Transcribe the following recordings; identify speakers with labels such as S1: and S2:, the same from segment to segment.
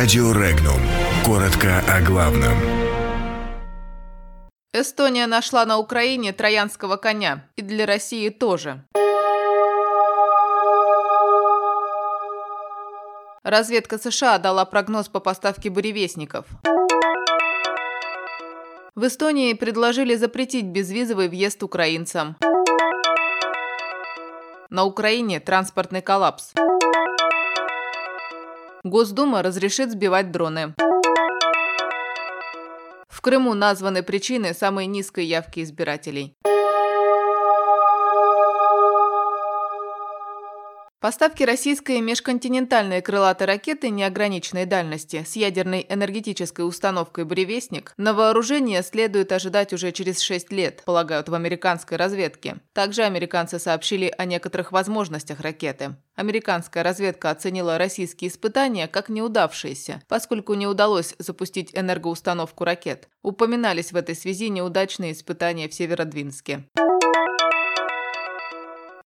S1: Радио Регнум. Коротко о главном.
S2: Эстония нашла на Украине троянского коня. И для России тоже. Разведка США дала прогноз по поставке буревестников. В Эстонии предложили запретить безвизовый въезд украинцам. На Украине транспортный коллапс. Госдума разрешит сбивать дроны. В Крыму названы причины самой низкой явки избирателей. Поставки российской межконтинентальной крылатой ракеты неограниченной дальности с ядерной энергетической установкой «Буревестник» на вооружение следует ожидать уже через 6 лет, полагают в американской разведке. Также американцы сообщили о некоторых возможностях ракеты. Американская разведка оценила российские испытания как неудавшиеся, поскольку не удалось запустить энергоустановку ракет. Упоминались в этой связи неудачные испытания в Северодвинске.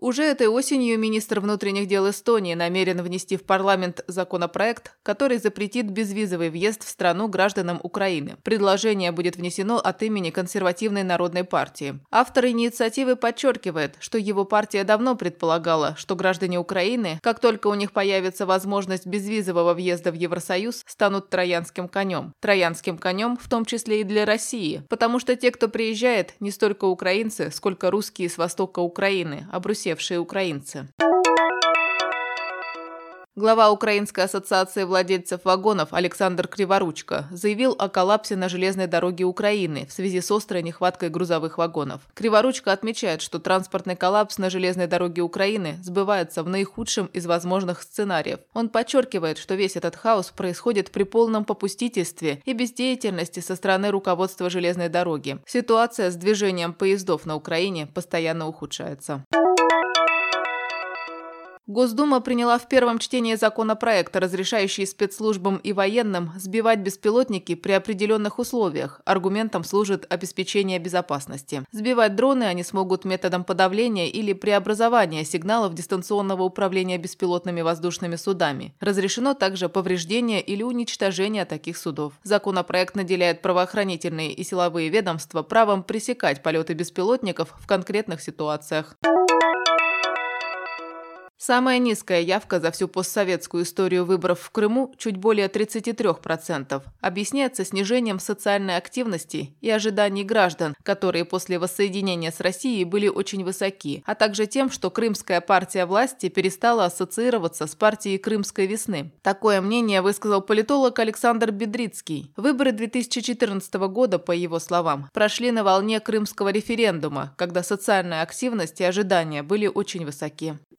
S2: Уже этой осенью министр внутренних дел Эстонии намерен внести в парламент законопроект, который запретит безвизовый въезд в страну гражданам Украины. Предложение будет внесено от имени консервативной народной партии. Автор инициативы подчеркивает, что его партия давно предполагала, что граждане Украины, как только у них появится возможность безвизового въезда в Евросоюз, станут троянским конем. Троянским конем в том числе и для России, потому что те, кто приезжает, не столько украинцы, сколько русские с востока Украины, обрусевшие обнищавшие украинцы. Глава Украинской ассоциации владельцев вагонов Александр Криворучко заявил о коллапсе на железной дороге Украины в связи с острой нехваткой грузовых вагонов. Криворучко отмечает, что транспортный коллапс на железной дороге Украины сбывается в наихудшем из возможных сценариев. Он подчеркивает, что весь этот хаос происходит при полном попустительстве и бездеятельности со стороны руководства железной дороги. Ситуация с движением поездов на Украине постоянно ухудшается. Госдума приняла в первом чтении законопроект, разрешающий спецслужбам и военным сбивать беспилотники при определенных условиях. Аргументом служит обеспечение безопасности. Сбивать дроны они смогут методом подавления или преобразования сигналов дистанционного управления беспилотными воздушными судами. Разрешено также повреждение или уничтожение таких судов. Законопроект наделяет правоохранительные и силовые ведомства правом пресекать полеты беспилотников в конкретных ситуациях. Самая низкая явка за всю постсоветскую историю выборов в Крыму, чуть более 33%, объясняется снижением социальной активности и ожиданий граждан, которые после воссоединения с Россией были очень высоки, а также тем, что крымская партия власти перестала ассоциироваться с партией Крымской весны. Такое мнение высказал политолог Александр Бедрицкий. Выборы 2014 года, по его словам, прошли на волне крымского референдума, когда социальная активность и ожидания были очень высоки.